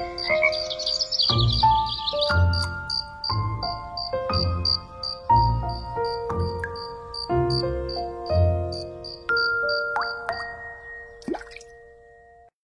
了。